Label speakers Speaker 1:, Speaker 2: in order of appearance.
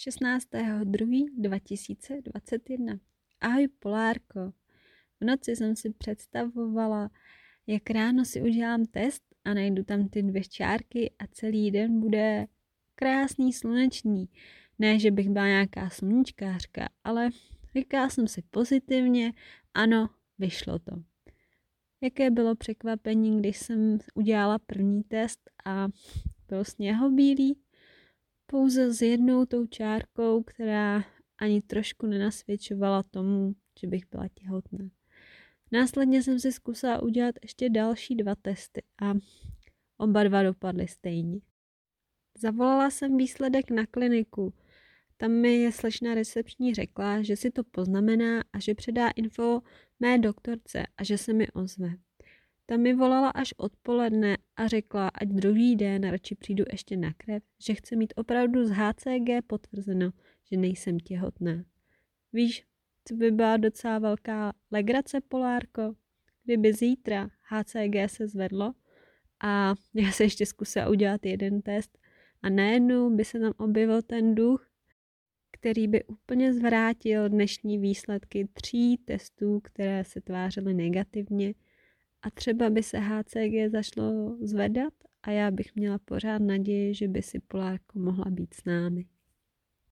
Speaker 1: 16.2.2021 Ahoj Polárko. V noci jsem si představovala, jak ráno si udělám test a najdu tam ty dvě čárky a celý den bude krásný slunečný. Ne, že bych byla nějaká sluníčkářka, ale říkala jsem si pozitivně, ano, vyšlo to. Jaké bylo překvapení, když jsem udělala první test a byl sněhobílý? Pouze s jednou tou čárkou, která ani trošku nenasvědčovala tomu, že bych byla těhotná. Následně jsem si zkusila udělat ještě další dva testy a oba dva dopadly stejně. Zavolala jsem výsledek na kliniku. Tam mi je slečna recepční řekla, že si to poznamená a že předá info mé doktorce a že se mi ozve. Ta mi volala až odpoledne a řekla, ať druhý den radši přijdu ještě na krev, že chce mít opravdu z HCG potvrzeno, že nejsem těhotná. Víš, co by byla docela velká legrace, Polárko? Kdyby zítra HCG se zvedlo a já se ještě zkusila udělat jeden test a najednou by se tam objevil ten duch, který by úplně zvrátil dnešní výsledky tří testů, které se tvářily negativně a třeba by se HCG zašlo zvedat a já bych měla pořád naději, že by si Polárko mohla být s námi.